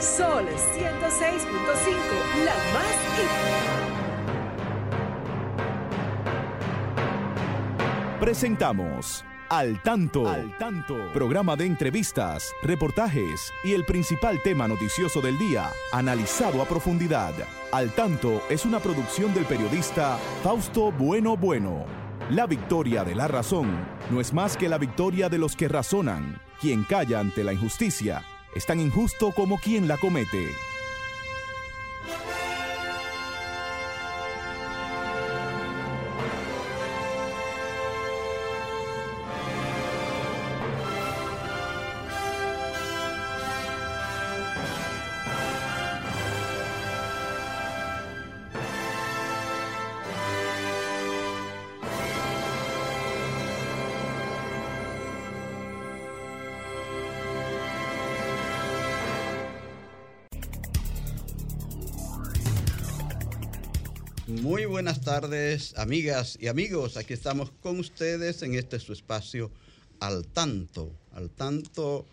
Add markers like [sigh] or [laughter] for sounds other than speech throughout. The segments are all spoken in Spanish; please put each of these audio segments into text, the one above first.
Sol 106.5, la más Presentamos Al Tanto. Al Tanto. Programa de entrevistas, reportajes y el principal tema noticioso del día, analizado a profundidad. Al Tanto es una producción del periodista Fausto Bueno Bueno. La victoria de la razón no es más que la victoria de los que razonan. Quien calla ante la injusticia es tan injusto como quien la comete. Buenas tardes, amigas y amigos. Aquí estamos con ustedes en este su espacio al tanto, al tanto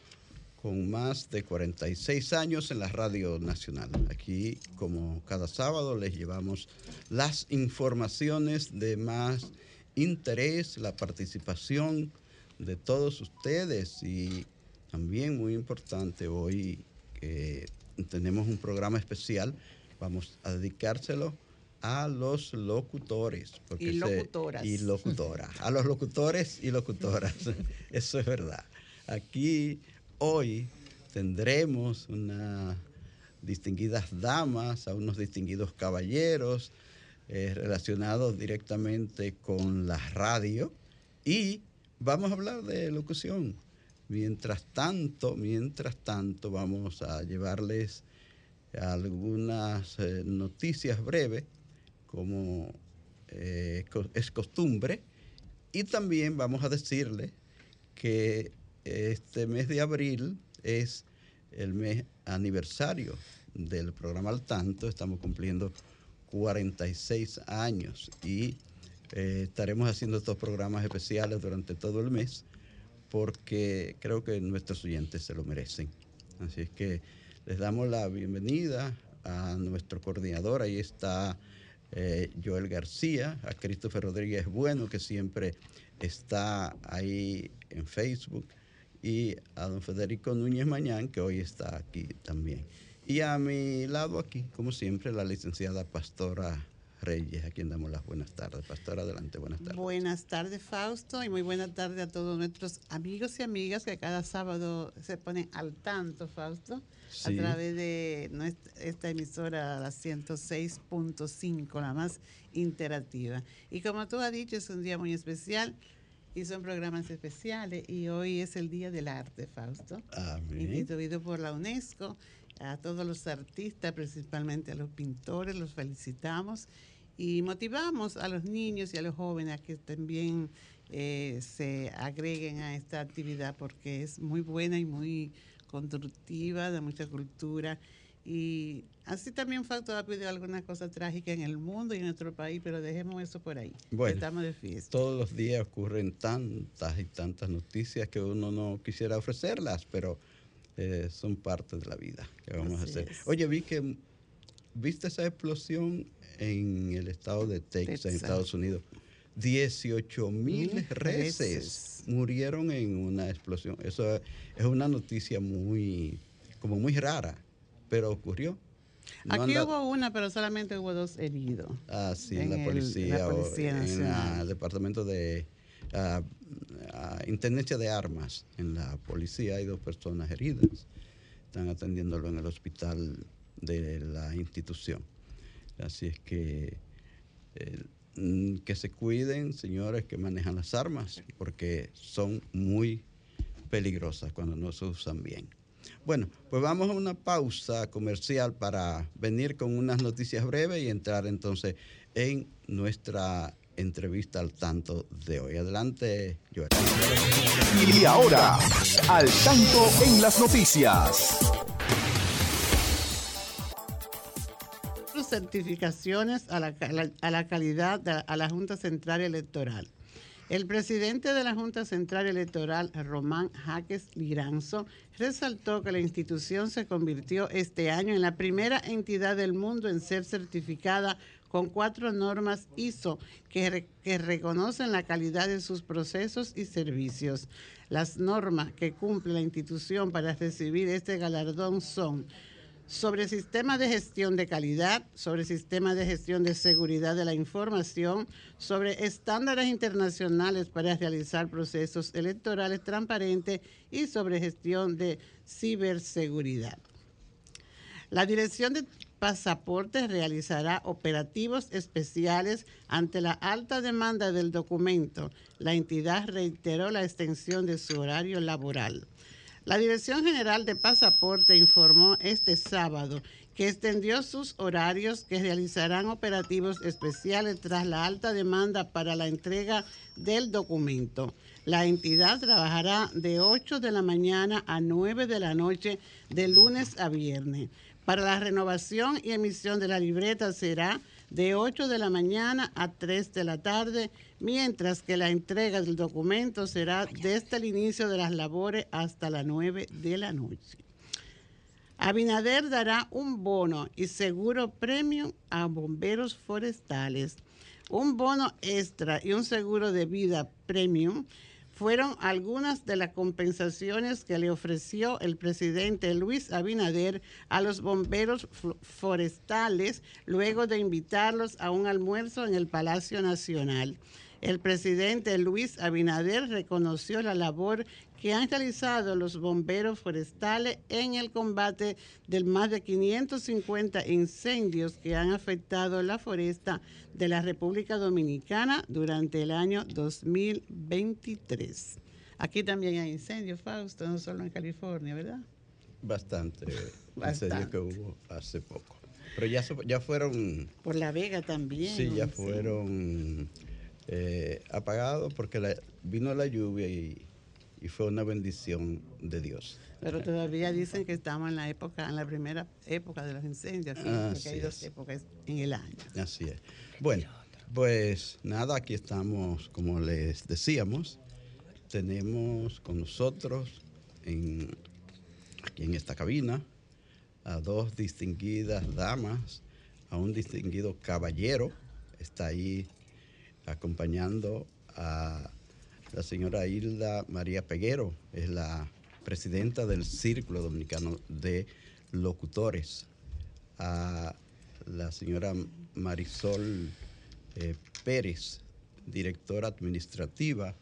con más de 46 años en la Radio Nacional. Aquí, como cada sábado, les llevamos las informaciones de más interés, la participación de todos ustedes y también muy importante hoy que tenemos un programa especial, vamos a dedicárselo a los locutores. y locutoras. y locutoras. A los locutores y locutoras. [laughs] Eso es verdad. Aquí hoy tendremos unas distinguidas damas, a unos distinguidos caballeros eh, relacionados directamente con la radio y vamos a hablar de locución. Mientras tanto, mientras tanto, vamos a llevarles algunas eh, noticias breves como eh, es costumbre. Y también vamos a decirle que este mes de abril es el mes aniversario del programa Al Tanto. Estamos cumpliendo 46 años y eh, estaremos haciendo estos programas especiales durante todo el mes porque creo que nuestros oyentes se lo merecen. Así es que les damos la bienvenida a nuestro coordinador. Ahí está eh, Joel García, a Christopher Rodríguez Bueno, que siempre está ahí en Facebook, y a don Federico Núñez Mañán, que hoy está aquí también. Y a mi lado aquí, como siempre, la licenciada Pastora Reyes, a quien damos las buenas tardes. Pastora, adelante, buenas tardes. Buenas tardes, Fausto, y muy buenas tardes a todos nuestros amigos y amigas que cada sábado se ponen al tanto, Fausto, a través de esta emisora, la 106.5, la más interactiva. Y como tú has dicho, es un día muy especial y son programas especiales y hoy es el Día del Arte, Fausto. Instituido por la UNESCO. A todos los artistas, principalmente a los pintores, los felicitamos y motivamos a los niños y a los jóvenes a que también eh, se agreguen a esta actividad porque es muy buena y muy constructiva, de mucha cultura. Y así también Facto ha pedido algunas cosas trágicas en el mundo y en nuestro país, pero dejemos eso por ahí. Bueno, estamos de fiesta. Todos los días ocurren tantas y tantas noticias que uno no quisiera ofrecerlas, pero eh, son parte de la vida que vamos a hacer. Oye, vi que viste esa explosión en el estado de Texas, en Estados Unidos. 18 mil reses murieron en una explosión. Eso es una noticia muy, como muy rara, pero ocurrió. Aquí hubo una, pero solamente hubo dos heridos. Ah, sí, en la policía, o en el departamento de uh, intendencia de armas. En la policía hay dos personas heridas. Están atendiéndolo en el hospital de la institución. Así es que eh, Mm, que se cuiden, señores que manejan las armas, porque son muy peligrosas cuando no se usan bien. Bueno, pues vamos a una pausa comercial para venir con unas noticias breves y entrar entonces en nuestra entrevista al tanto de hoy. Adelante, Joel. Y ahora, al tanto en las noticias. certificaciones a la, a la calidad a la Junta Central Electoral. El presidente de la Junta Central Electoral, Román Jaques Liranzo, resaltó que la institución se convirtió este año en la primera entidad del mundo en ser certificada con cuatro normas ISO que, que, reconocen la calidad de sus procesos y servicios. Las normas que cumple la institución para recibir este galardón son sobre sistemas de gestión de calidad, sobre sistemas de gestión de seguridad de la información, sobre estándares internacionales para realizar procesos electorales transparentes y sobre gestión de ciberseguridad. La Dirección de Pasaportes realizará operativos especiales ante la alta demanda del documento. La entidad reiteró la extensión de su horario laboral. La Dirección General de Pasaporte informó este sábado que extendió sus horarios que realizarán operativos especiales tras la alta demanda para la entrega del documento. La entidad trabajará de 8 de la mañana a 9 de la noche de lunes a viernes. Para la renovación y emisión de la libreta será de 8 de la mañana a 3 de la tarde, mientras que la entrega del documento será desde el inicio de las labores hasta las 9 de la noche. Abinader dará un bono y seguro premium a bomberos forestales. Un bono extra y un seguro de vida premium fueron algunas de las compensaciones que le ofreció el presidente Luis Abinader a los bomberos forestales luego de invitarlos a un almuerzo en el Palacio Nacional. El presidente Luis Abinader reconoció la labor que han realizado los bomberos forestales en el combate de más de 550 incendios que han afectado la foresta de la República Dominicana durante el año 2023. Aquí también hay incendios, Fausto, no solo en California, ¿verdad? Bastante, incendios que hubo hace poco. Pero ya, ya fueron... Por La Vega también. Sí, ya fueron eh, apagados porque vino la lluvia y y fue una bendición de Dios. Pero todavía dicen que estamos en la época, en la primera época de los incendios, porque hay dos épocas en el año. Así es. Bueno, pues nada, aquí estamos, como les decíamos, tenemos con nosotros en, aquí en esta cabina a dos distinguidas damas, a un distinguido caballero, está ahí acompañando a la señora Hilda María Peguero es la presidenta del Círculo Dominicano de Locutores. A la señora Marisol eh, Pérez, directora administrativa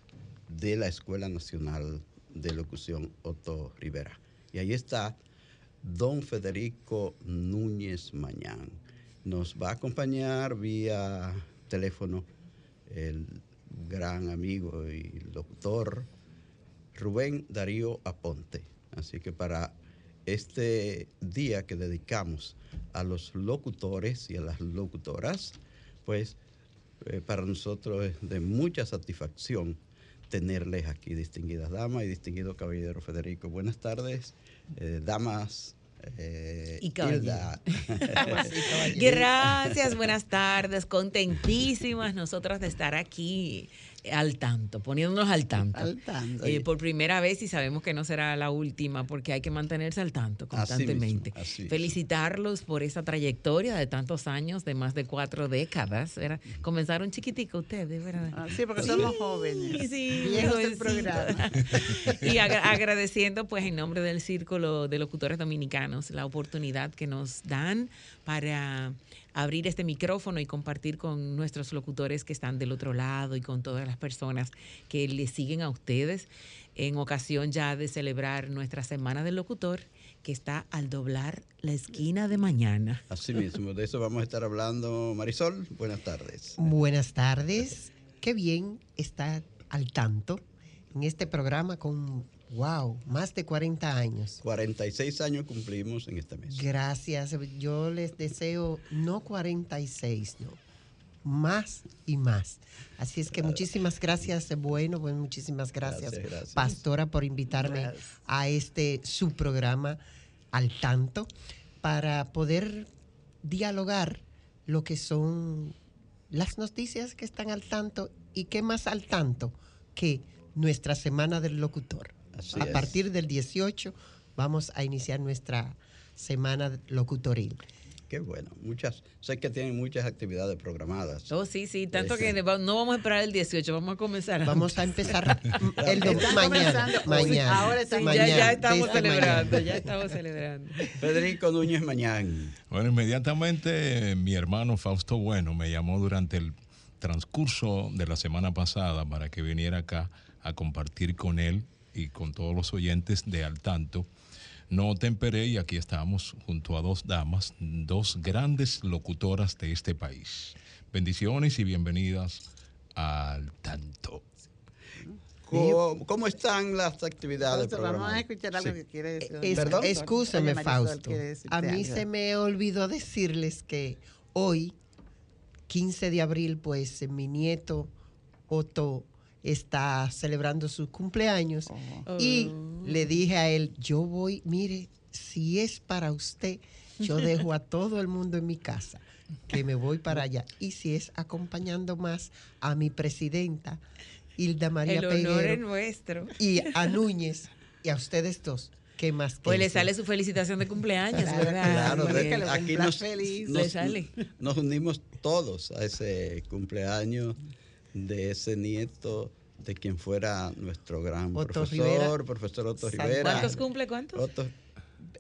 de la Escuela Nacional de Locución Otto Rivera. Y ahí está don Federico Núñez Mañán. Nos va a acompañar vía teléfono el gran amigo y locutor Rubén Darío Aponte. Así que para este día que dedicamos a los locutores y a las locutoras, pues eh, para nosotros es de mucha satisfacción tenerles aquí, distinguidas damas y distinguido caballero Federico. Buenas tardes, eh, damas eh, y [laughs] [laughs] Gracias, buenas tardes, contentísimas nosotras de estar aquí al tanto, poniéndonos al tanto. Eh, por primera vez y sabemos que no será la última porque hay que mantenerse al tanto constantemente. Felicitarlos por esa trayectoria de tantos años, de más de cuatro décadas. Comenzaron chiquitico ustedes, ¿verdad? Ah, sí, porque somos jóvenes. Sí, viejos del programa. [laughs] y agradeciendo pues en nombre del Círculo de Locutores Dominicanos la oportunidad que nos dan para abrir este micrófono y compartir con nuestros locutores que están del otro lado y con todas las personas que le siguen a ustedes en ocasión ya de celebrar nuestra Semana del Locutor que está al doblar la esquina de mañana. Así mismo, de eso vamos a estar hablando. Marisol, buenas tardes. Buenas tardes. Qué bien estar al tanto en este programa con Wow, más de 40 años. 46 años cumplimos en este mes. Gracias. Yo les deseo no 46, no, más y más. Así es que muchísimas gracias, bueno, bueno, muchísimas gracias, Pastora, por invitarme a este su programa al tanto para poder dialogar lo que son las noticias que están al tanto y qué más al tanto que nuestra semana del locutor. A partir del 18 vamos a iniciar nuestra semana locutoril. Qué bueno, muchas, sé que tienen muchas actividades programadas. Oh, sí, sí, tanto que no vamos a esperar el 18, vamos a comenzar. Vamos a empezar [laughs] el mañana, mañana. Ahora ya, ya, estamos celebrando, ya estamos celebrando. [laughs] Federico Núñez Mañán. Bueno, inmediatamente mi hermano Fausto Bueno me llamó durante el transcurso de la semana pasada para que viniera acá a compartir con él y con todos los oyentes de Al Tanto no temperé y aquí estamos junto a dos damas, dos grandes locutoras de este país. Bendiciones y bienvenidas al tanto. ¿Cómo, están las actividades? vamos a escuchar algo que quiere decir. Es, Fausto. A mí se me olvidó decirles que hoy, 15 de abril, pues mi nieto Otto está celebrando su cumpleaños oh. y le dije a él, yo voy, mire, si es para usted, yo dejo a todo el mundo en mi casa, que me voy para allá. Y si es acompañando más a mi presidenta, Hilda María el honor es nuestro. y a Núñez y a ustedes dos. ¿Qué más? Pues le sale su felicitación de cumpleaños, ¿verdad? Claro, aquí nos, le sale. nos unimos todos a ese cumpleaños de ese nieto de quien fuera nuestro gran profesor, profesor Otto Rivera. ¿Cuántos cumple? ¿Cuántos?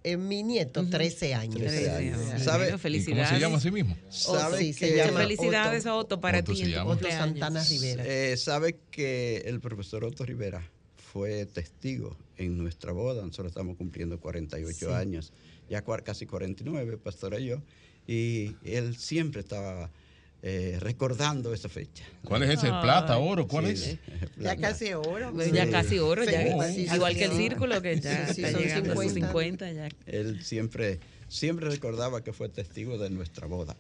Eh, mi nieto, 13 años. 13 años. ¿Sabe? felicidades. ¿Cómo se llama a sí mismo? ¿Sabe sí, se llama felicidades a Otto para ti. Otto Santana Rivera. Eh, ¿Sabe que el profesor Otto Rivera fue testigo en nuestra boda? Nosotros estamos cumpliendo 48 años, ya casi 49, pastora y yo, y él siempre estaba eh, recordando esa fecha. ¿Cuál es ese? ¿Plata, oro? ¿Cuál es? Ya casi oro. Ya casi oro, ya, igual que el círculo que ya está llegando 50. a sus 50. Ya. Él siempre, siempre recordaba que fue testigo de nuestra boda.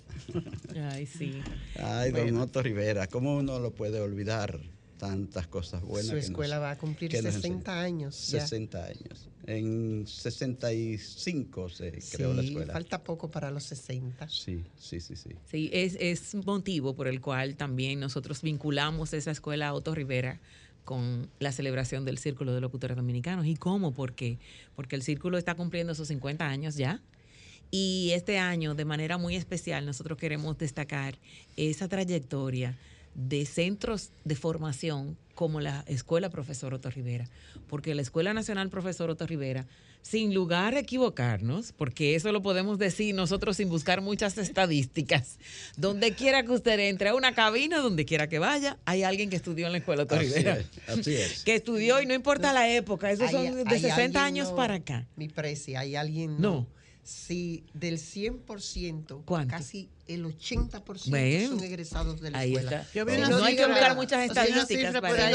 Ay, sí. Ay, don Otto Rivera, ¿cómo uno lo puede olvidar? Tantas cosas buenas. Su escuela va a cumplir 60 años. 60 años. En 65 se creó la escuela. Falta poco para los 60. Sí, sí, sí, sí. Sí, es, es motivo por el cual también nosotros vinculamos esa escuela Otto Rivera con la celebración del Círculo de Locutores Dominicanos. ¿Y cómo? ¿Por qué? Porque el Círculo está cumpliendo sus 50 años ya. Y este año, de manera muy especial, nosotros queremos destacar esa trayectoria de centros de formación como la Escuela Profesor Otto Rivera, porque la Escuela Nacional Profesor Otto Rivera, sin lugar a equivocarnos, porque eso lo podemos decir nosotros sin buscar muchas estadísticas, [laughs] donde quiera que usted entre a una cabina, donde quiera que vaya, hay alguien que estudió en la Escuela Otto Rivera. así es. [laughs] Que estudió y no importa la época, esos son de 60 años para acá. Mi precio, hay alguien... no si del 100%, casi el 80% son egresados de la escuela. no hay que buscar muchas estadísticas para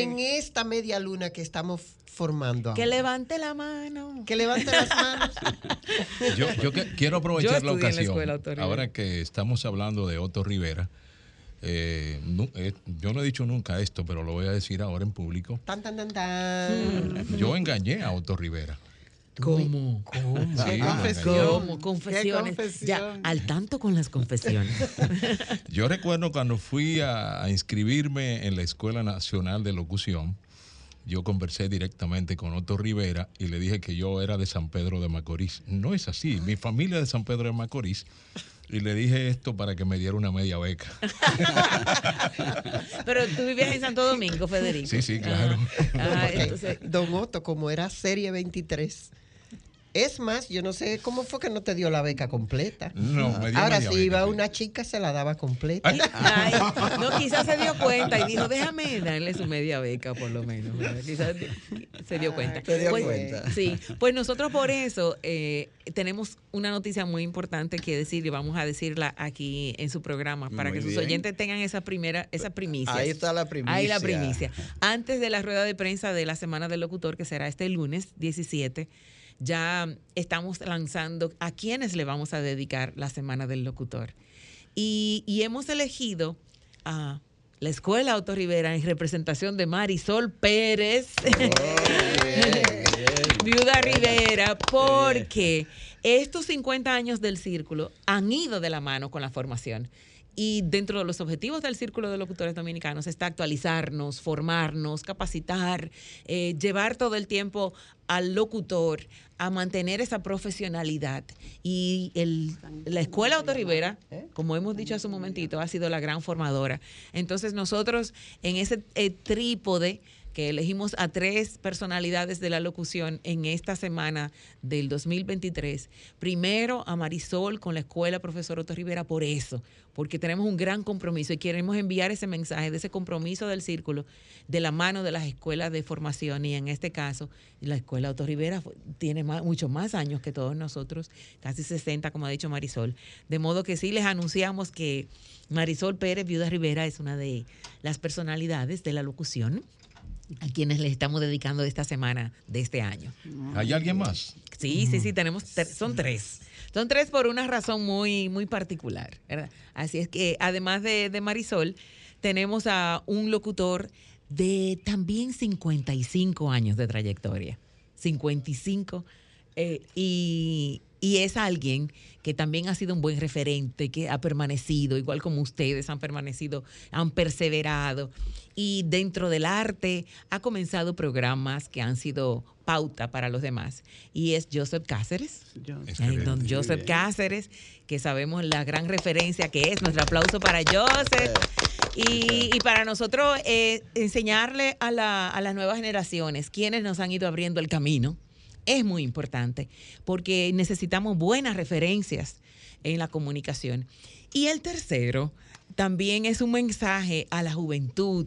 en esta media luna que estamos formando. Que levante la mano. Que levante las manos. yo, quiero aprovechar la ocasión, ahora que estamos hablando de Otto Rivera, eh, eh, yo no he dicho nunca esto, pero lo voy a decir ahora en público. Tan, tan, tan, tan. Yo engañé a Otto Rivera. ¿Cómo? ¿Cómo? ¿Cómo? Confesiones. Ya, al tanto con las confesiones. [laughs] Yo recuerdo cuando fui a, inscribirme en la Escuela Nacional de Locución, yo conversé directamente con Otto Rivera y le dije que yo era de San Pedro de Macorís. No es así, mi familia es de San Pedro de Macorís. Y le dije esto para que me diera una media beca. [laughs] Pero tú vivías en Santo Domingo, Federico. Sí, sí, claro. Ah, [laughs] Don Otto, como era serie 23, es más, yo no sé cómo fue que no te dio la beca completa. No, me dio Ahora, si iba una chica, se la daba completa. no, quizás se dio cuenta y dijo, déjame darle su media beca, por lo menos. Quizás se dio cuenta. Se dio pues, cuenta. Sí, pues nosotros por eso eh, tenemos una noticia muy importante que decir y vamos a decirla aquí en su programa para que sus oyentes tengan esa primera, esa primicia. Ahí está la primicia. Ahí la primicia. Antes de la rueda de prensa de la Semana del Locutor, que será este lunes 17 ya estamos lanzando a quienes le vamos a dedicar la Semana del Locutor. Y, hemos elegido a la Escuela Auto Rivera en representación de Marisol Pérez, oh, [laughs] Viuda Rivera, porque estos 50 años del círculo han ido de la mano con la formación Y dentro de los objetivos del Círculo de Locutores Dominicanos está actualizarnos, formarnos, capacitar, eh, llevar todo el tiempo al locutor a mantener esa profesionalidad. Y el, la Escuela Otto Rivera, como hemos dicho hace un momentito, ha sido la gran formadora. Entonces nosotros en ese eh, trípode que elegimos a tres personalidades de la locución en esta semana del 2023. Primero a Marisol con la escuela Profesor Otto Rivera por eso, porque tenemos un gran compromiso y queremos enviar ese mensaje de ese compromiso del círculo de la mano de las escuelas de formación y en este caso la escuela Otto Rivera tiene muchos más años que todos nosotros, casi 60 como ha dicho Marisol. De modo que sí les anunciamos que Marisol Pérez Viuda Rivera es una de las personalidades de la locución a quienes les estamos dedicando esta semana de este año. ¿Hay alguien más? Sí, sí, sí, tenemos, son tres. Son tres por una razón muy, muy particular, ¿verdad? Así es que además de, de Marisol, tenemos a un locutor de también 55 años de trayectoria. 55. Eh, y, y es alguien que también ha sido un buen referente, que ha permanecido, igual como ustedes han permanecido, han perseverado. Y dentro del arte ha comenzado programas que han sido pauta para los demás. Y es Joseph Cáceres, don Joseph Cáceres, que sabemos la gran referencia que es. Nuestro aplauso para Joseph. Y, para nosotros eh, enseñarle a, la, a las nuevas generaciones, quienes nos han ido abriendo el camino, es muy importante porque necesitamos buenas referencias en la comunicación. Y el tercero también es un mensaje a la juventud,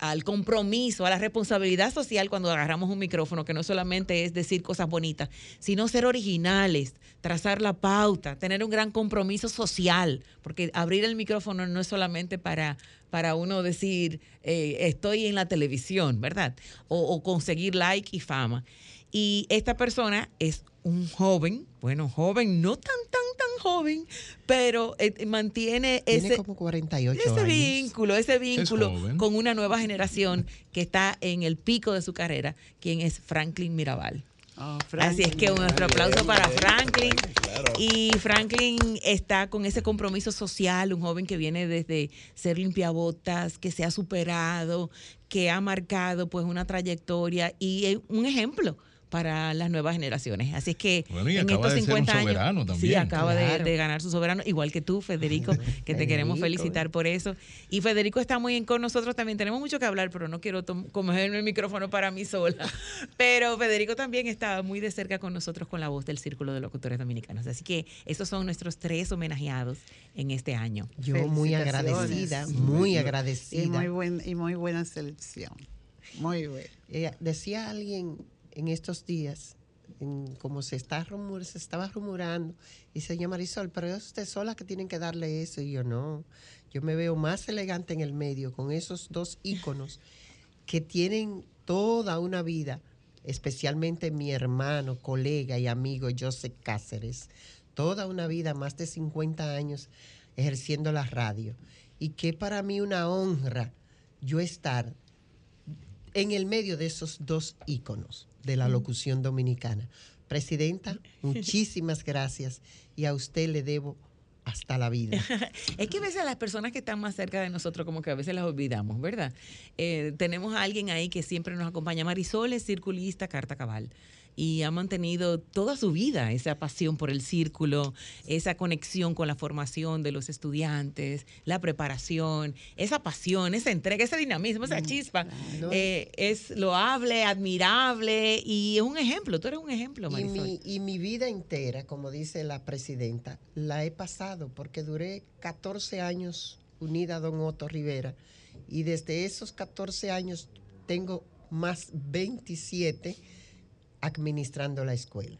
al compromiso, a la responsabilidad social cuando agarramos un micrófono, que no solamente es decir cosas bonitas, sino ser originales, trazar la pauta, tener un gran compromiso social, porque abrir el micrófono no es solamente para, para uno decir eh, estoy en la televisión, ¿verdad? o conseguir like y fama. Y esta persona es un joven, bueno, joven, no tan, tan, tan joven, pero eh, mantiene ese, como 48 ese vínculo, ese vínculo con una nueva generación que está en el pico de su carrera, quien es Franklin Mirabal. Oh, Así es que nuestro aplauso para Franklin. Y Franklin está con ese compromiso social, un joven que viene desde ser limpiabotas, que se ha superado, que ha marcado pues una trayectoria y un ejemplo para las nuevas generaciones. Así es que en estos 50 años, también. sí, acaba de, ganar su soberano, igual que tú, Federico, [laughs] que te queremos felicitar por eso. Y Federico está muy bien con nosotros también. Tenemos mucho que hablar, pero no quiero comerme el micrófono para mí sola. [laughs] Pero Federico también está muy de cerca con nosotros con la voz del Círculo de Locutores Dominicanos. Así que esos son nuestros tres homenajeados en este año. Yo muy agradecida, muy agradecida. Y muy, buen, y muy buena selección. Muy buena. Eh, decía alguien en estos días, como se, está rumor, se estaba rumorando, y se llama Marisol, pero es usted sola que tienen que darle eso. Y yo no, yo me veo más elegante en el medio con esos dos íconos que tienen toda una vida, especialmente mi hermano, colega y amigo Joseph Cáceres, toda una vida, más de 50 años ejerciendo la radio. Y que para mí una honra yo estar en el medio de esos dos íconos de la locución dominicana. Presidenta, [laughs] muchísimas gracias y a usted le debo hasta la vida. [laughs] es que a veces las personas que están más cerca de nosotros como que a veces las olvidamos, ¿verdad? Eh, tenemos a alguien ahí que siempre nos acompaña, Marisol es circulista, carta cabal y ha mantenido toda su vida esa pasión por el círculo, esa conexión con la formación de los estudiantes, la preparación, esa pasión, esa entrega, ese dinamismo, esa mm, chispa. Eh, es loable, admirable y es un ejemplo. Tú eres un ejemplo, Marisol. Y mi, y mi vida entera, como dice la presidenta, la he pasado porque duré 14 años unida a don Otto Rivera y desde esos 14 años tengo más 27 administrando la escuela.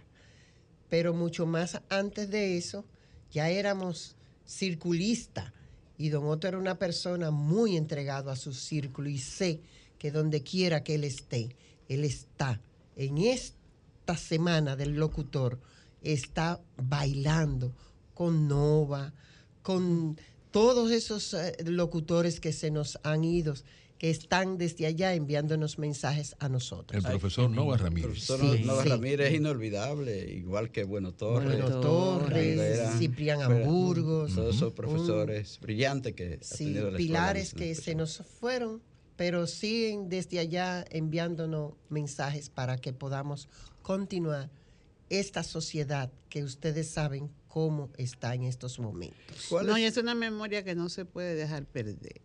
Pero mucho más antes de eso, ya éramos circulistas y don Otto era una persona muy entregado a su círculo y sé que donde quiera que él esté, él está. En esta semana del locutor está bailando con Nova, con todos esos eh, locutores que se nos han ido que están desde allá enviándonos mensajes a nosotros. El profesor Nova Ramírez. El profesor Nova Ramírez es inolvidable, igual que Bueno Torres. Bueno Torres, Ciprián Hamburgos. Todos esos profesores brillantes que sí, tenido la pilares que se nos fueron, pero siguen desde allá enviándonos mensajes para que podamos continuar esta sociedad que ustedes saben cómo está en estos momentos. No, y es una memoria que no se puede dejar perder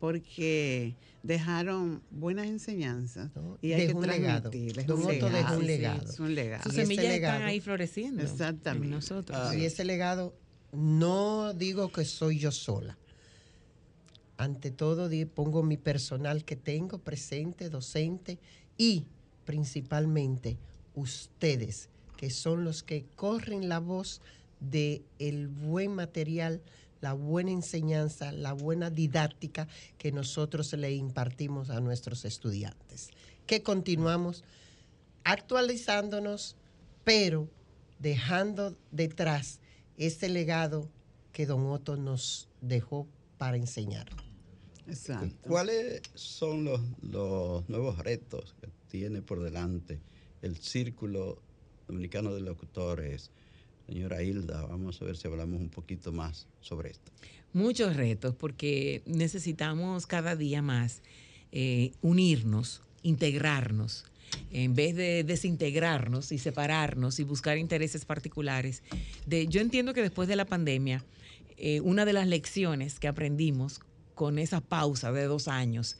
porque dejaron buenas enseñanzas y hay que un legado. Don Otto dejó un legado. es un legado. Sus semillas están ahí floreciendo. Exactamente. nosotros. Ah. Y ese legado, no digo que soy yo sola. Ante todo, pongo mi personal que tengo presente, docente, y principalmente ustedes, que son los que corren la voz de el buen material la buena enseñanza, la buena didáctica que nosotros le impartimos a nuestros estudiantes. Que continuamos actualizándonos, pero dejando detrás ese legado que don Otto nos dejó para enseñar. Exacto. ¿Cuáles son los, los nuevos retos que tiene por delante el Círculo Dominicano de Locutores? Señora Hilda, vamos a ver si hablamos un poquito más sobre esto. Muchos retos, porque necesitamos cada día más eh, unirnos, integrarnos, en vez de desintegrarnos y separarnos y buscar intereses particulares. De, yo entiendo que después de la pandemia, eh, una de las lecciones que aprendimos con esa pausa de dos años,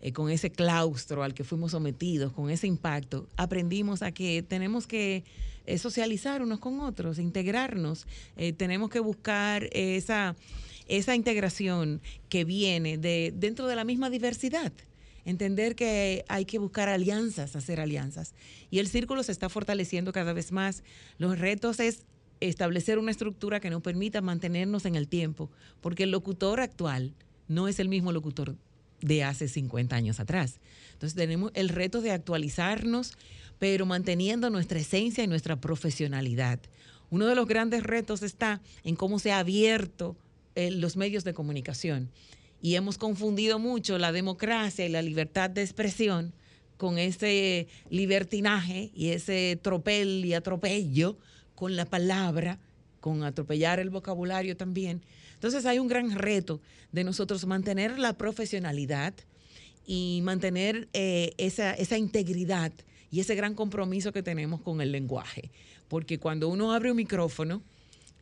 eh, con ese claustro al que fuimos sometidos, con ese impacto, aprendimos a que tenemos que es socializar unos con otros, integrarnos. Eh, tenemos que buscar esa, esa integración que viene de dentro de la misma diversidad. Entender que hay que buscar alianzas, hacer alianzas. Y el círculo se está fortaleciendo cada vez más. Los retos es establecer una estructura que nos permita mantenernos en el tiempo, porque el locutor actual no es el mismo locutor de hace 50 años atrás. Entonces tenemos el reto de actualizarnos, pero manteniendo nuestra esencia y nuestra profesionalidad. Uno de los grandes retos está en cómo se ha abierto eh, los medios de comunicación y hemos confundido mucho la democracia y la libertad de expresión con ese libertinaje y ese tropel y atropello con la palabra, con atropellar el vocabulario también. Entonces hay un gran reto de nosotros mantener la profesionalidad y mantener eh, esa, esa integridad y ese gran compromiso que tenemos con el lenguaje. Porque cuando uno abre un micrófono,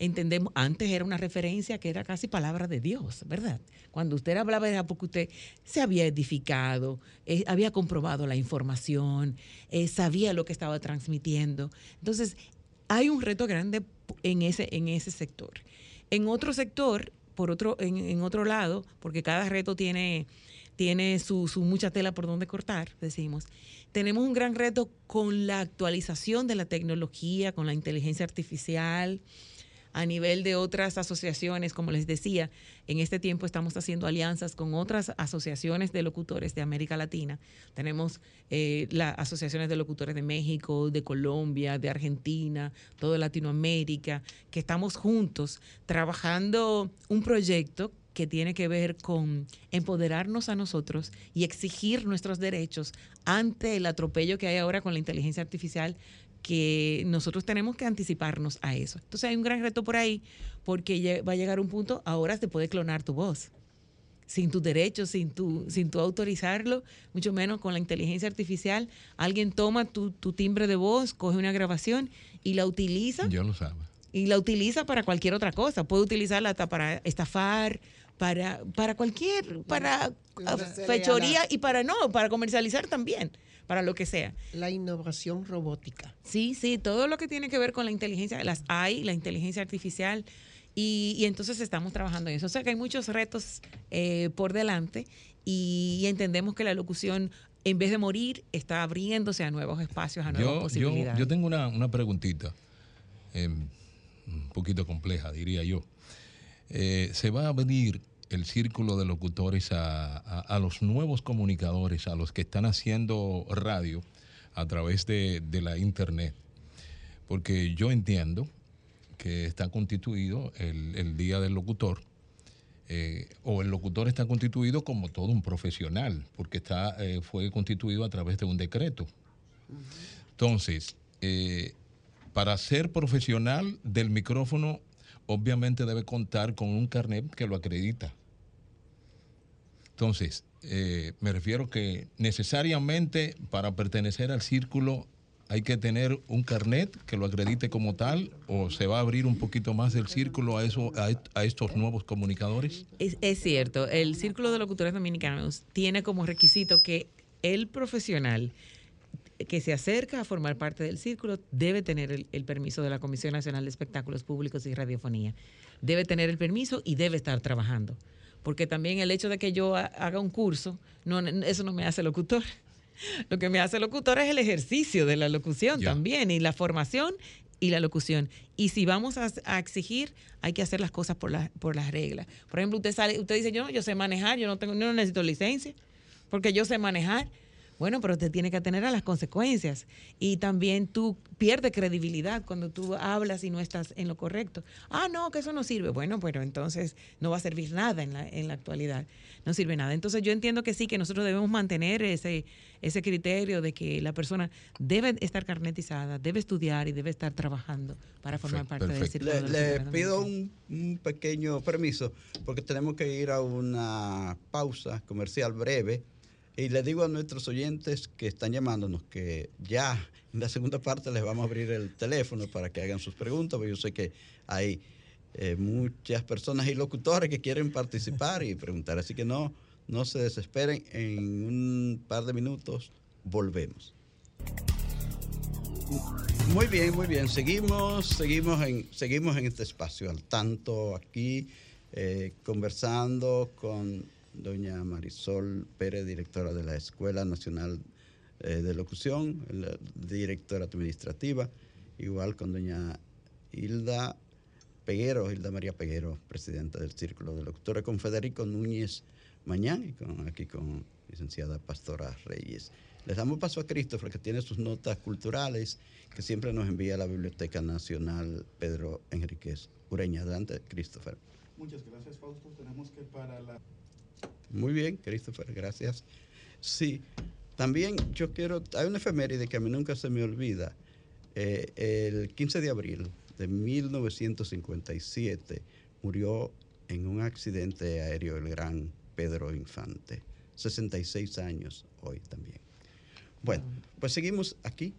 entendemos, antes era una referencia que era casi palabra de Dios, ¿verdad? Cuando usted hablaba era porque usted se había edificado, eh, había comprobado la información, eh, sabía lo que estaba transmitiendo. Entonces, hay un reto grande en ese, en ese sector. En otro sector, por otro, en, otro lado, porque cada reto tiene tiene su, su, mucha tela por donde cortar, decimos. Tenemos un gran reto con la actualización de la tecnología, con la inteligencia artificial, a nivel de otras asociaciones, como les decía, en este tiempo estamos haciendo alianzas con otras asociaciones de locutores de América Latina. Tenemos eh, las asociaciones de locutores de México, de Colombia, de Argentina, toda Latinoamérica, que estamos juntos trabajando un proyecto que tiene que ver con empoderarnos a nosotros y exigir nuestros derechos ante el atropello que hay ahora con la inteligencia artificial, que nosotros tenemos que anticiparnos a eso. Entonces hay un gran reto por ahí, porque va a llegar un punto ahora se puede clonar tu voz sin tus derechos, sin tu, sin tu autorizarlo, mucho menos con la inteligencia artificial. Alguien toma tu, tu timbre de voz, coge una grabación y la utiliza. Yo lo sabe. Y la utiliza para cualquier otra cosa. Puede utilizarla hasta para estafar, para, para cualquier, para fechoría y para no, para comercializar también, para lo que sea. La innovación robótica. Sí, sí, todo lo que tiene que ver con la inteligencia, las hay, la inteligencia artificial, y, entonces estamos trabajando en eso. O sea que hay muchos retos eh, por delante y, entendemos que la locución, en vez de morir, está abriéndose a nuevos espacios, a nuevas posibilidades. Yo, tengo una, una preguntita, em, un poquito compleja, diría yo. Eh, se va a abrir el círculo de locutores a, los nuevos comunicadores, a los que están haciendo radio a través de, la internet. Porque yo entiendo que está constituido el, Día del Locutor eh, o el locutor está constituido como todo un profesional, porque está, eh, fue constituido a través de un decreto. Entonces, eh, para ser profesional del micrófono, obviamente debe contar con un carnet que lo acredita. Entonces, me refiero que necesariamente para pertenecer al círculo hay que tener un carnet que lo acredite como tal o se va a abrir un poquito más el círculo a, eso, a, estos nuevos comunicadores? Es, cierto, el Círculo de Locutores Dominicanos tiene como requisito que el profesional que se acerca a formar parte del círculo debe tener el, el, permiso de la Comisión Nacional de Espectáculos Públicos y Radiofonía. Debe tener el permiso y debe estar trabajando. Porque también el hecho de que yo haga un curso, no, eso no me hace locutor. [laughs] Lo que me hace locutor es el ejercicio de la locución también y la formación y la locución. Y si vamos a, exigir, hay que hacer las cosas por, por las reglas. Por ejemplo, usted sale, usted dice, yo, yo sé manejar, yo no tengo, no necesito licencia, porque yo sé manejar. Bueno, pero usted tiene que atener a las consecuencias. Y también tú pierdes credibilidad cuando tú hablas y no estás en lo correcto. Ah, no, que eso no sirve. Bueno, pero entonces no va a servir nada en la, en la actualidad. No sirve nada. Entonces yo entiendo que sí, que nosotros debemos mantener ese, ese criterio de que la persona debe estar carnetizada, debe estudiar y debe estar trabajando para formar parte del círculo. Le, le pido un, un pequeño permiso porque tenemos que ir a una pausa comercial breve y le digo a nuestros oyentes que están llamándonos que ya en la segunda parte les vamos a abrir el teléfono para que hagan sus preguntas, porque yo sé que hay eh, muchas personas y locutores que quieren participar y preguntar. Así que no, no se desesperen, en un par de minutos volvemos. Muy bien, muy bien. Seguimos, seguimos en, seguimos en este espacio, al tanto aquí, eh, conversando con doña Marisol Pérez, directora de la Escuela Nacional eh, de Locución, directora administrativa, igual con doña Hilda Peguero, Hilda María Peguero, presidenta del Círculo de Locutores, con Federico Núñez Mañán y con, aquí con licenciada Pastora Reyes. Les damos paso a Christopher, que tiene sus notas culturales, que siempre nos envía a la Biblioteca Nacional Pedro Enríquez Ureña. Adelante, Christopher. Muchas gracias, Fausto. Tenemos que para la muy bien, Christopher, gracias. Sí, también yo quiero, hay una efeméride que a mí nunca se me olvida. Eh, el 15 de abril de 1957 murió en un accidente aéreo el gran Pedro Infante. 66 años hoy también. Bueno, pues seguimos aquí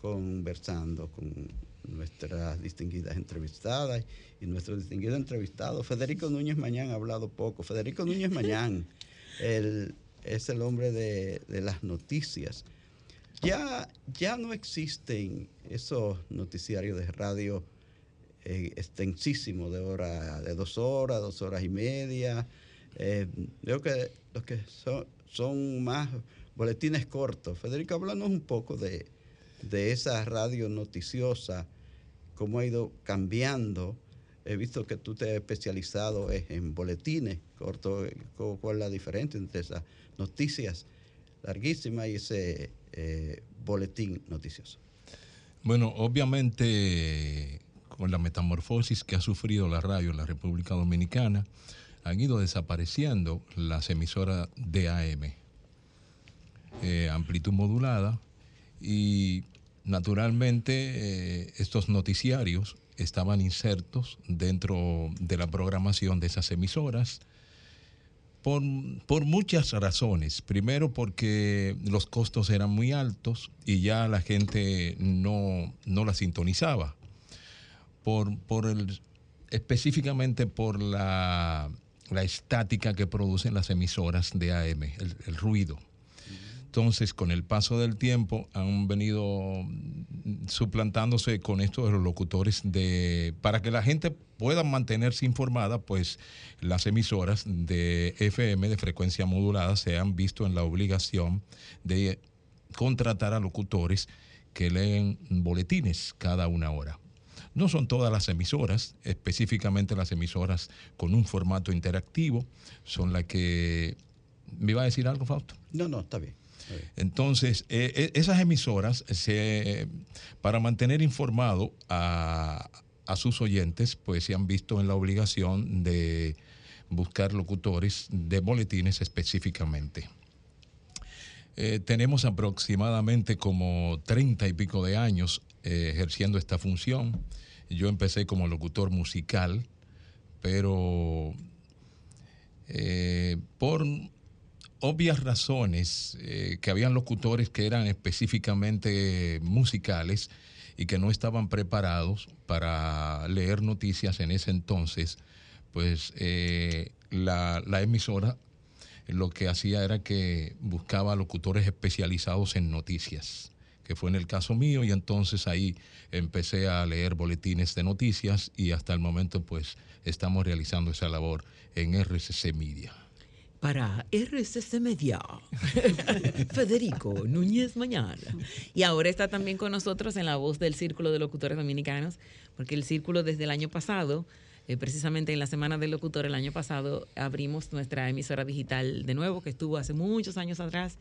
conversando con nuestras distinguidas entrevistadas y nuestro distinguido entrevistado. Federico Núñez Mañán ha hablado poco. Federico Núñez Mañán [laughs] es el hombre de, las noticias. Ya, ya no existen esos noticiarios de radio eh, extensísimos de hora, de dos horas, dos horas y media. Eh, creo que los que son, son más boletines cortos. Federico, háblanos un poco de, de esa radio noticiosa, cómo ha ido cambiando. He visto que tú te has especializado en boletines cortos. ¿Cuál es la diferencia entre esas noticias larguísimas y ese eh, boletín noticioso? Bueno, obviamente con la metamorfosis que ha sufrido la radio en la República Dominicana, han ido desapareciendo las emisoras DAM, eh, amplitud modulada, y Naturalmente, eh, estos noticiarios estaban insertos dentro de la programación de esas emisoras por, muchas razones. Primero porque los costos eran muy altos y ya la gente no, no la sintonizaba. Por, por el, específicamente por la, estática que producen las emisoras de AM, el ruido. Entonces, con el paso del tiempo, han venido suplantándose con esto de los locutores de para que la gente pueda mantenerse informada, pues las emisoras de FM de frecuencia modulada se han visto en la obligación de contratar a locutores que leen boletines cada una hora. No son todas las emisoras, específicamente las emisoras con un formato interactivo, son las que... ¿Me iba a decir algo, Fausto? No, no, está bien. Entonces, eh, eh, esas emisoras, para mantener informado a, sus oyentes, pues se han visto en la obligación de buscar locutores de boletines específicamente. Eh, tenemos aproximadamente como treinta y pico de años eh, ejerciendo esta función. Yo empecé como locutor musical, pero eh, por obvias razones, que habían locutores que eran específicamente musicales y que no estaban preparados para leer noticias en ese entonces, pues la, la emisora lo que hacía era que buscaba locutores especializados en noticias, que fue en el caso mío, y entonces ahí empecé a leer boletines de noticias y hasta el momento pues estamos realizando esa labor en RCC Media. Para RCC Media, [laughs] Federico Núñez Mañana. Y ahora está también con nosotros en la voz del Círculo de Locutores Dominicanos, porque el Círculo desde el año pasado eh, precisamente en la Semana del Locutor el año pasado abrimos nuestra emisora digital de nuevo, que estuvo hace muchos años atrás.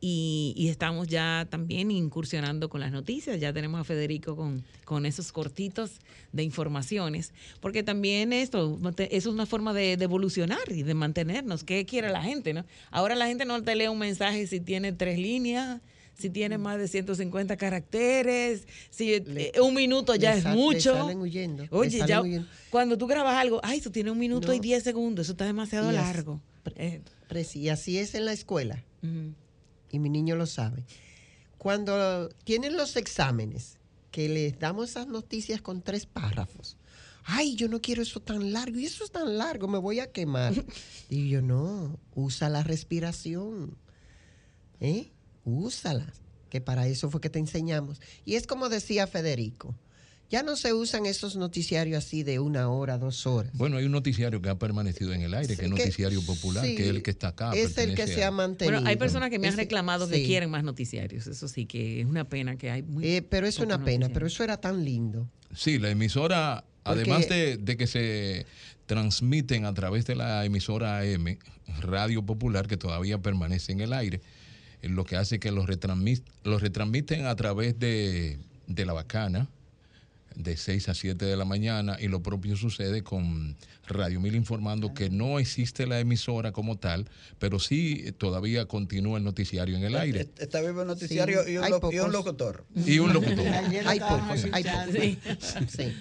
Y, estamos ya también incursionando con las noticias. Ya tenemos a Federico con, con esos cortitos de informaciones, porque también esto es una forma de, evolucionar y de mantenernos. ¿Qué quiere la gente? no Ahora la gente no te lee un mensaje si tiene tres líneas si tiene más de 150 caracteres, si eh, un minuto ya es mucho. salen huyendo. Oye, ya cuando tú grabas algo, ay, eso tiene un minuto y 10 segundos, eso está demasiado largo. Eh. y así es en la escuela. Y mi niño lo sabe. Cuando tienen los exámenes, que les damos esas noticias con tres párrafos. Ay, yo no quiero eso tan largo. Y eso es tan largo, me voy a quemar. [laughs] y yo, no, usa la respiración. ¿Eh? úsalas, que para eso fue que te enseñamos. Y es como decía Federico, ya no se usan esos noticiarios así de una hora, dos horas. Bueno, hay un noticiario que ha permanecido en el aire, que es noticiario popular, que es el que está acá. Es el que se ha mantenido. Bueno, hay personas que me han reclamado que quieren más noticiarios. Eso sí, que es una pena que hay muy. Eh, pero es una pena, pero eso era tan lindo. Sí, la emisora, además de, de, que se transmiten a través de la emisora AM, Radio Popular, que todavía permanece en el aire lo que hace que los, los retransmiten a través de, la bacana de 6 a 7 de la mañana y lo propio sucede con Radio Mil informando que no existe la emisora como tal, pero sí todavía continúa el noticiario en el aire. Está vivo el noticiario y, un locutor. Y un locutor. [laughs] hay pocos, hay pocos. Sí.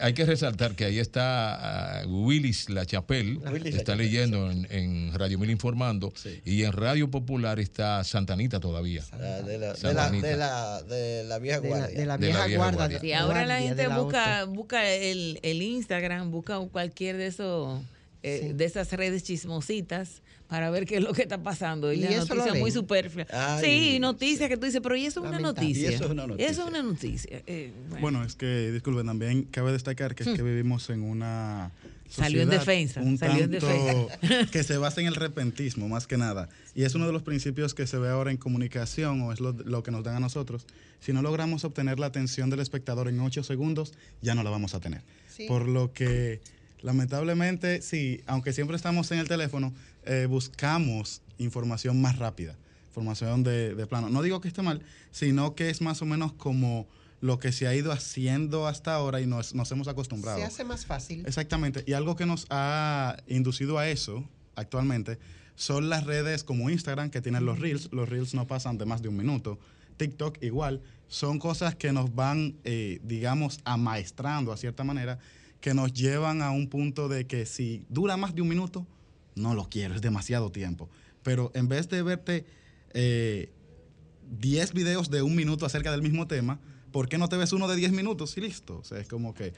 Hay que resaltar que ahí está uh, Willis La Chapelle, está leyendo en, Radio Mil Informando, y en Radio Popular está Santanita todavía. de, la, vieja guardia. De la, vieja, guardia. Y ahora la gente busca, busca el, el Instagram, busca cualquier de esos eh, de esas redes chismositas para ver qué es lo que está pasando. Y, la noticia muy superflua. sí, noticias que tú dices, pero ¿y eso es una noticia? eso es una noticia? Eso es una noticia. Eh, bueno. es que, disculpen, también cabe destacar que es que hmm. vivimos en una Salió en defensa. Un salió en defensa. que se basa en el repentismo, más que nada. Y es uno de los principios que se ve ahora en comunicación, o es lo, lo, que nos dan a nosotros. Si no logramos obtener la atención del espectador en ocho segundos, ya no la vamos a tener. Por lo que Lamentablemente, sí, aunque siempre estamos en el teléfono, eh, buscamos información más rápida, información de, plano. No digo que esté mal, sino que es más o menos como lo que se ha ido haciendo hasta ahora y nos, hemos acostumbrado. Se hace más fácil. Exactamente. Y algo que nos ha inducido a eso actualmente son las redes como Instagram que tienen los reels. Los reels no pasan de más de un minuto. TikTok igual. Son cosas que nos van, eh, digamos, amaestrando a cierta manera que nos llevan a un punto de que si dura más de un minuto, no lo quiero, es demasiado tiempo. Pero en vez de verte 10 eh, videos de un minuto acerca del mismo tema, ¿por qué no te ves uno de 10 minutos y listo? O sea, es como que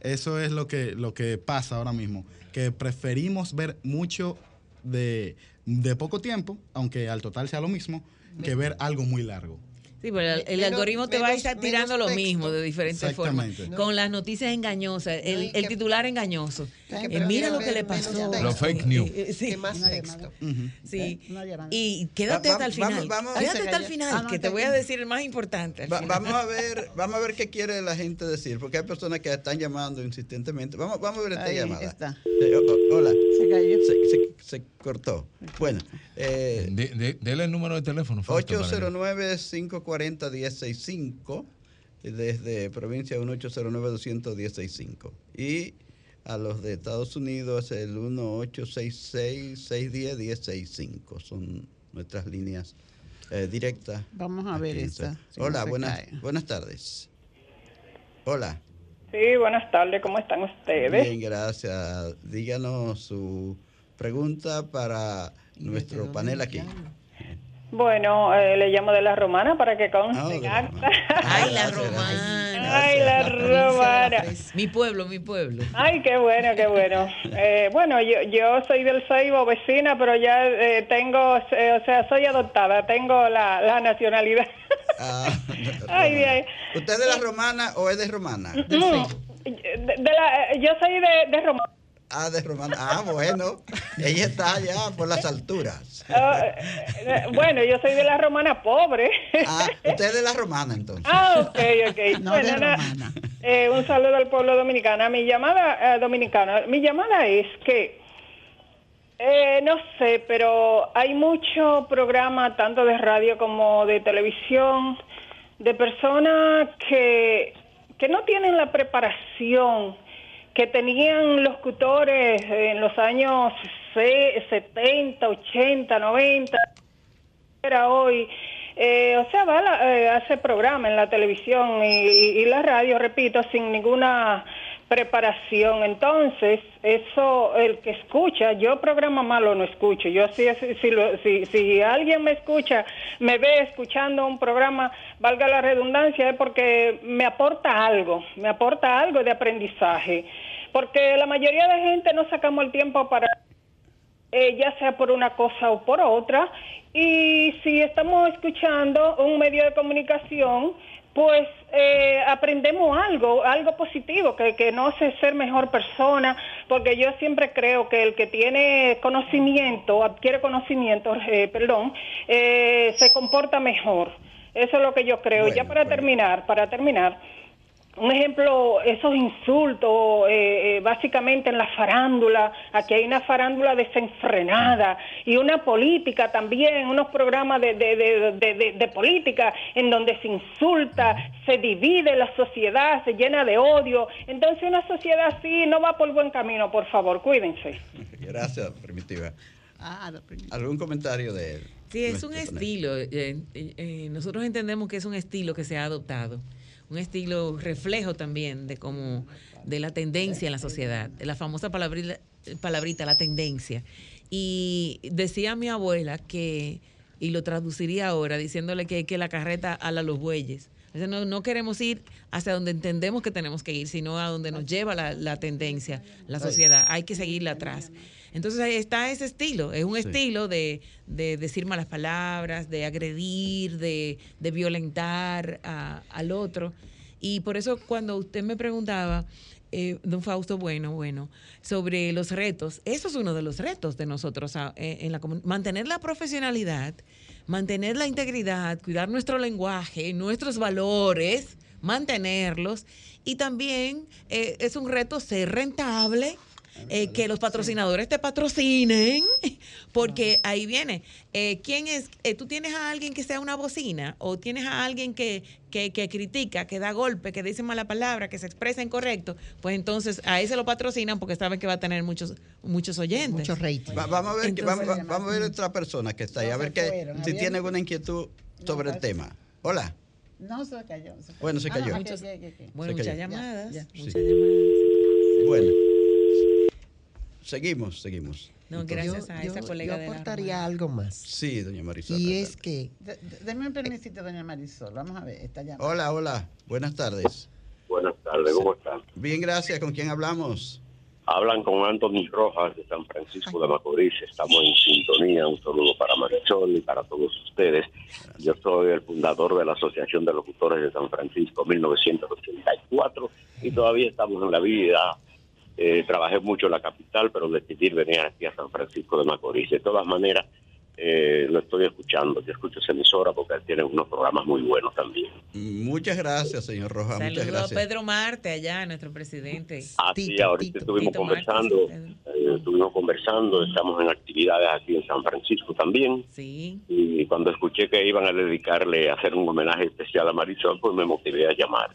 eso es lo que, lo que pasa ahora mismo, que preferimos ver mucho de, de poco tiempo, aunque al total sea lo mismo, que ver algo muy largo. Sí, pero el, algoritmo te va a estar tirando lo mismo de diferentes formas. Con las noticias engañosas, el, titular engañoso. Eh, mira lo que le pasó. Los fake news. Eh, sí. más texto. Sí. Y quédate hasta el final. quédate hasta el final, ah, que te voy a decir el más importante. vamos a ver, vamos a ver qué quiere la gente decir, porque hay personas que están llamando insistentemente. Vamos, vamos a ver esta llamada. Está. Eh, hola. Se cayó. Se, cortó. Bueno. Eh, dele el número de teléfono. 809 540 40 1065 desde provincia 1809 200 Y A los de Estados Unidos es el 1866-610-1065. Son nuestras líneas eh, directas. Vamos a ver esta. Hola, buenas, buenas tardes. Hola. Sí, buenas tardes. ¿Cómo están ustedes? Bien, gracias. Díganos su pregunta para nuestro panel aquí. Bueno, eh, le llamo de la romana para que conste ah, [laughs] Ay, la romana. Ay, la romana. Mi pueblo, mi pueblo. Ay, qué bueno, qué bueno. Eh, bueno, yo, yo soy del Seibo, vecina, pero ya eh, tengo, o sea, soy adoptada, tengo la, la nacionalidad. Ah, [laughs] Ay, bien. ¿Usted es de la romana o es de romana? Mm, de, la, yo soy de, de romana. Ah, de Romana. Ah, bueno. Ella está allá por las alturas. [laughs] Ah, eh, bueno, yo soy de la Romana pobre. Ah, usted es de la Romana entonces. Ah, ok, ok. [laughs] No de Romana. Eh, un saludo al pueblo dominicano. Mi llamada, eh, dominicana, mi llamada es que, no sé, pero hay mucho programa, tanto de radio como de televisión, de personas que, que no tienen la preparación que tenían los locutores en los años 70, 80, 90, era hoy. Eh, o sea, va eh, hace programa en la televisión y, la radio, repito, sin ninguna preparación. Entonces, eso, el que escucha, yo programa malo no escucho. Yo si, si, si, si alguien me escucha, me ve escuchando un programa, valga la redundancia, es porque me aporta algo, me aporta algo de aprendizaje. Porque la mayoría de gente no sacamos el tiempo para eh, ya sea por una cosa o por otra. Y si estamos escuchando un medio de comunicación, pues eh, aprendemos algo, algo positivo, que, que no hace ser mejor persona, porque yo siempre creo que el que tiene conocimiento, adquiere conocimiento, eh, perdón, se comporta mejor. Eso es lo que yo creo. ya para terminar, para terminar, un ejemplo, esos insultos, eh, eh, básicamente en la farándula, aquí hay una farándula desenfrenada y una política también, unos programas de, de, política en donde se insulta, se divide la sociedad, se llena de odio. Entonces una sociedad así no va por buen camino, por favor, cuídense. Gracias, Primitiva. Ah, ¿Algún comentario de él? Sí, es un estilo. Eh, nosotros entendemos que es un estilo que se ha adoptado un estilo reflejo también de cómo de la tendencia en la sociedad, la famosa palabrita, palabrita la tendencia. Y decía mi abuela que, y lo traduciría ahora, diciéndole que, que la carreta ala los bueyes. no, no, queremos ir hacia donde entendemos que tenemos que ir, sino a donde nos lleva la, la tendencia, la sociedad. Hay que seguirla atrás. Entonces ahí está ese estilo, es un estilo de, decir malas palabras, de agredir, de, violentar al otro. Y por eso cuando usted me preguntaba, eh, don Fausto, bueno, bueno, sobre los retos, eso es uno de los retos de nosotros eh, en la mantener la profesionalidad, mantener la integridad, cuidar nuestro lenguaje, nuestros valores, mantenerlos. Y también eh, es un reto ser rentable, eh, que los patrocinadores te patrocinen, [laughs] porque ahí viene. Eh, ¿Quién es? Eh, ¿Tú tienes a alguien que sea una bocina? ¿O tienes a alguien que, que, critica, que da golpe, que dice mala palabra, que se expresa incorrecto? Pues entonces a ese lo patrocinan porque saben que va a tener muchos muchos oyentes. Muchos ratings. vamos, a ver, vamos, a ver otra persona que está ahí, a ver que, si tiene alguna inquietud sobre el tema. Hola. No, se cayó. Bueno, se ah, cayó. bueno, muchas llamadas. Muchas llamadas. Bueno. Seguimos, seguimos. No, gracias a esa colega. Yo aportaría algo más. Sí, doña Marisol. Y es que. Deme un permisito, doña Marisol. Vamos a ver, esta llamada. Hola, hola. Buenas tardes. Buenas tardes, ¿cómo están? Bien, gracias. ¿Con quién hablamos? Hablan con Anthony Rojas de San Francisco de Macorís. Estamos en sintonía. Un saludo para Marisol y para todos ustedes. Yo soy el fundador de la Asociación de Locutores de San Francisco 1984 y todavía estamos en la vida eh, trabajé mucho en la capital, pero decidí venir aquí a San Francisco de Macorís. De todas maneras, eh, lo estoy escuchando. Yo escucho esa emisora porque tienen unos programas muy buenos también. Muchas gracias, señor Rojas. Muchas gracias. a Pedro Marte allá, nuestro presidente. Ah, sí, ahorita estuvimos conversando. eh, estuvimos conversando, estamos en actividades aquí en San Francisco también. Sí. Y cuando escuché que iban a dedicarle a hacer un homenaje especial a Marisol, pues me motivé a llamar.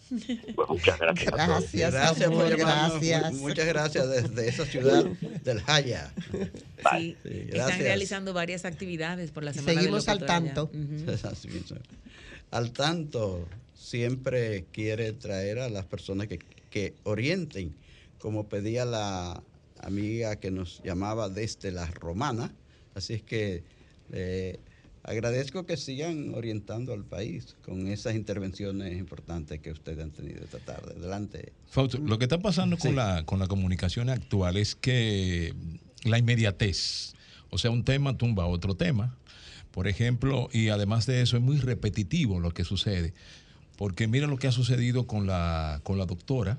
Pues muchas gracias. Gracias, Gracias amor, gracias. Mu- Muchas gracias desde esa ciudad del Jaya. Sí, Sí, están gracias. realizando varias actividades por la Y semana del seguimos al tanto. [laughs] Al tanto, siempre quiere traer a las personas que, que orienten, como pedía la amiga que nos llamaba desde la romana. Así es que eh, agradezco que sigan orientando al país con esas intervenciones importantes que ustedes han tenido esta tarde. Adelante. Fausto, lo que está pasando con, la, con la comunicación actual es que la inmediatez, o sea, un tema tumba a otro tema. Por ejemplo, y además de eso es muy repetitivo lo que sucede, porque mira lo que ha sucedido con la, con la doctora,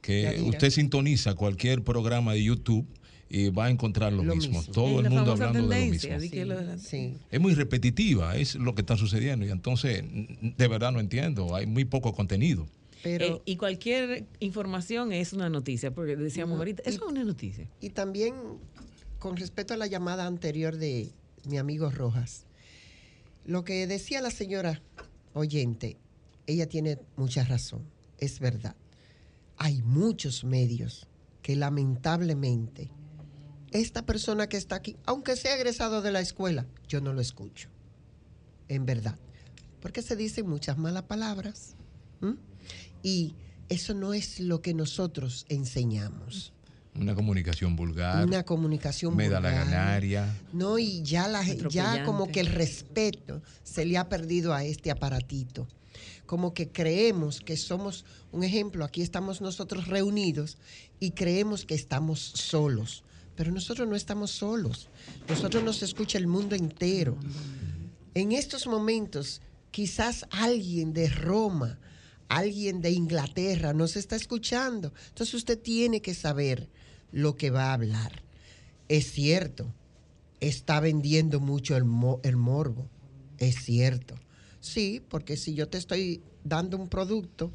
que Yadira. usted sintoniza cualquier programa de YouTube y va a encontrar lo, Lo mismo. mismo. Todo el mundo hablando de lo mismo. Sí. Es muy repetitiva, es lo que está sucediendo. Y entonces, de verdad no entiendo, hay muy poco contenido. Pero, Eh, y cualquier información es una noticia, porque decíamos ahorita, eso es una noticia. y también con respecto a la llamada anterior de mi amigo Rojas, lo que decía la señora oyente, ella tiene mucha razón, es verdad. Hay muchos medios que lamentablemente esta persona que está aquí, aunque sea egresado de la escuela, yo no lo escucho. En verdad. Porque se dicen muchas malas palabras. Y eso no es lo que nosotros enseñamos. Una comunicación vulgar, Una comunicación me da la vulgar. ganaria. No, y ya, la, ya como que el respeto se le ha perdido a este aparatito. Como que creemos que somos, un ejemplo, aquí estamos nosotros reunidos y creemos que estamos solos. Pero nosotros no estamos solos. Nosotros nos escucha el mundo entero. En estos momentos, quizás alguien de Roma, alguien de Inglaterra nos está escuchando. Entonces usted tiene que saber lo que va a hablar. Es cierto, está vendiendo mucho el, mo- el morbo. Es cierto. Sí, porque si yo te estoy dando un producto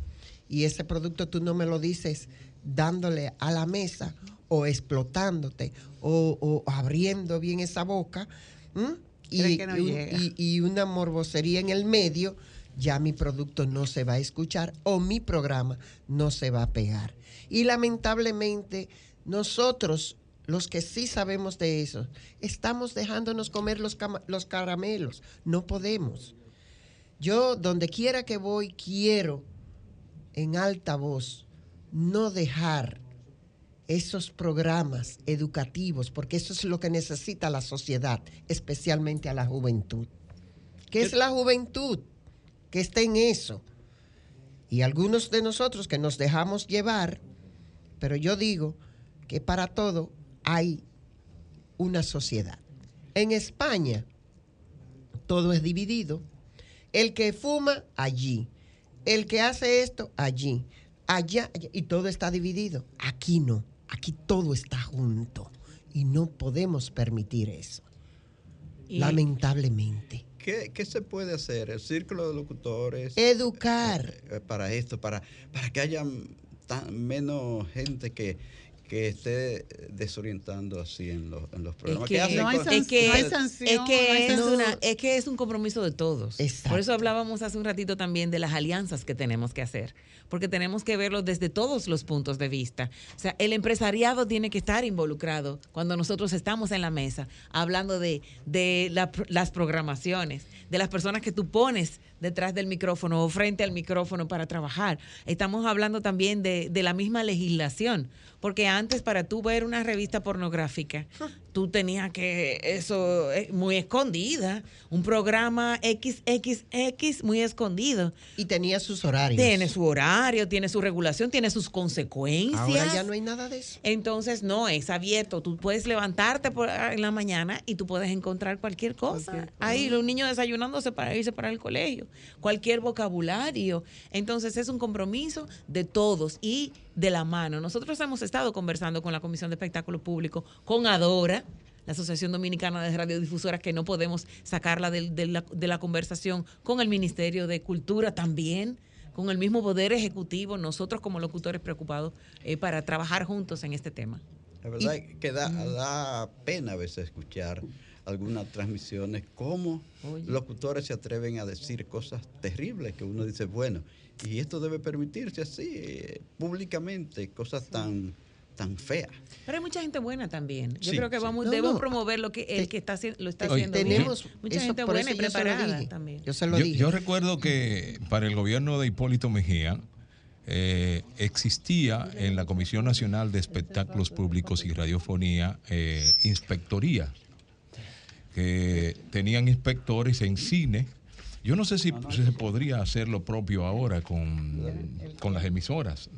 y ese producto tú no me lo dices dándole a la mesa o explotándote o, o abriendo bien esa boca y- y una morbosería en el medio, ya mi producto no se va a escuchar o mi programa no se va a pegar. Y lamentablemente nosotros, los que sí sabemos de eso, estamos dejándonos comer los, los caramelos. No podemos. Yo, donde quiera que voy, quiero en alta voz no dejar esos programas educativos, porque eso es lo que necesita la sociedad, especialmente a la juventud. ¿Qué es la juventud? Que está en eso. Y algunos de nosotros que nos dejamos llevar, pero yo digo que para todo hay una sociedad. En España todo es dividido. El que fuma, allí. El que hace esto, allí. Allá, allá, y todo está dividido. Aquí no. Aquí todo está junto. Y no podemos permitir eso. Y- Lamentablemente. ¿Qué, qué se puede hacer? El círculo de locutores. Educar. eh, para esto, para, para que haya tan- menos gente que, que esté desorientando así en los, en los Es programas. que, ¿Qué hacen No hay con- san- es que- no hay es que no hay es sanción. una- es que es un compromiso de todos. Exacto. Por eso hablábamos hace un ratito también de las alianzas que tenemos que hacer, porque tenemos que verlo desde todos los puntos de vista. O sea, el empresariado tiene que estar involucrado cuando nosotros estamos en la mesa hablando de, de la las programaciones, de las personas que tú pones detrás del micrófono o frente al micrófono para trabajar. Estamos hablando también de, de la misma legislación, porque antes para tú ver una revista pornográfica, [laughs] tú tenías que, eso es muy escondida, un programa XXX muy escondido. Y tenía sus horarios. Tiene su horario, tiene su regulación, tiene sus consecuencias. Ahora ya no hay nada de eso. Entonces, no, es abierto. Tú puedes levantarte por, en la mañana y tú puedes encontrar cualquier cosa. Cualquier cosa. Ahí los niños desayunándose para irse para el colegio. Cualquier vocabulario. Entonces, es un compromiso de todos y de la mano. Nosotros hemos estado conversando con la Comisión de Espectáculo Público, con Adora, la Asociación Dominicana de Radiodifusoras, que no podemos sacarla de, la, de la conversación, con el Ministerio de Cultura también, con el mismo Poder Ejecutivo, nosotros como locutores preocupados eh, para trabajar juntos en este tema. La verdad que da, da pena a veces escuchar algunas transmisiones, cómo locutores se atreven a decir cosas terribles que uno dice, bueno, y esto debe permitirse así, eh, públicamente, cosas tan tan feas. Pero hay mucha gente buena también. Yo creo que vamos, debemos promover lo que el que está lo está haciendo. Tenemos mucha gente buena y preparada también. Yo, se lo dije. yo, recuerdo que para el gobierno de Hipólito Mejía eh, existía en la Comisión Nacional de Espectáculos Públicos y Radiofonía eh, inspectoría que tenían inspectores en cine. Yo no sé si se podría hacer lo propio ahora con, con las emisoras.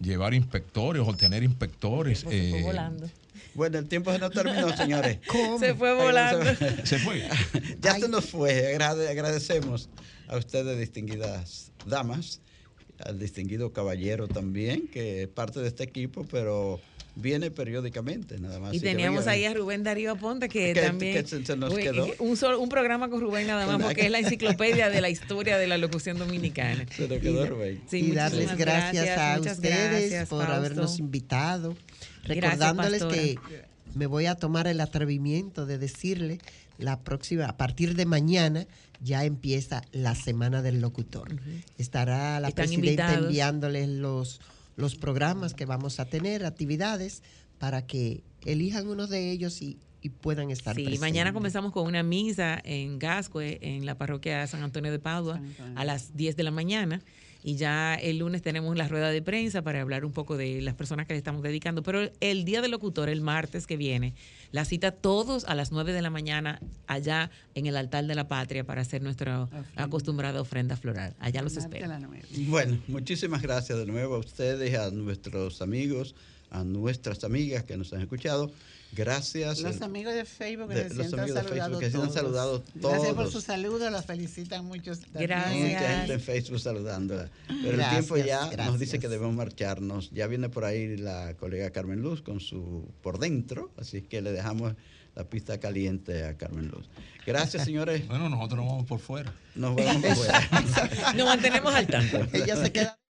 Llevar inspectores o tener inspectores. Eh, bueno, el tiempo se nos terminó, [laughs] señores. Se fue volando. Se fue. [laughs] ya se nos fue. agradecemos a ustedes, distinguidas damas, al distinguido caballero también, que es parte de este equipo, pero viene periódicamente, nada más. Y teníamos ahí a Rubén Darío Aponte, que, también. se, nos quedó. Un, un programa con Rubén nada más, porque es la [laughs] enciclopedia de la historia de la locución dominicana. Se nos quedó Rubén. y darles gracias, a ustedes por habernos invitado. Recordándoles que me voy a tomar el atrevimiento de decirle la próxima, a partir de mañana, ya empieza la semana del locutor. Estará la presidenta enviándoles los los programas que vamos a tener, actividades, para que elijan uno de ellos y, puedan estar sí, mañana comenzamos con una misa en Gascue, en la parroquia San Antonio de Padua, a las 10 de la mañana. Y ya el lunes tenemos la rueda de prensa para hablar un poco de las personas que le estamos dedicando. Pero el día del locutor, el martes que viene, la cita todos a las 9 de la mañana allá en el altar de la patria para hacer nuestra acostumbrada ofrenda floral. Allá los espero. Bueno, muchísimas gracias de nuevo a ustedes, a nuestros amigos, a nuestras amigas que nos han escuchado. Gracias. Los amigos de Facebook que, de, los amigos de Facebook que se han saludado todos. Gracias por su saludo, los felicitan muchos. Gracias. Mucha gente en Facebook saludándola. Pero el tiempo ya nos dice que debemos marcharnos. Ya viene por ahí la colega Carmen Luz con su por dentro, así que le dejamos la pista caliente a Carmen Luz. Gracias, señores. Bueno, nosotros nos vamos por fuera. Nos vamos por fuera. [laughs] nos mantenemos al tanto. Ella se queda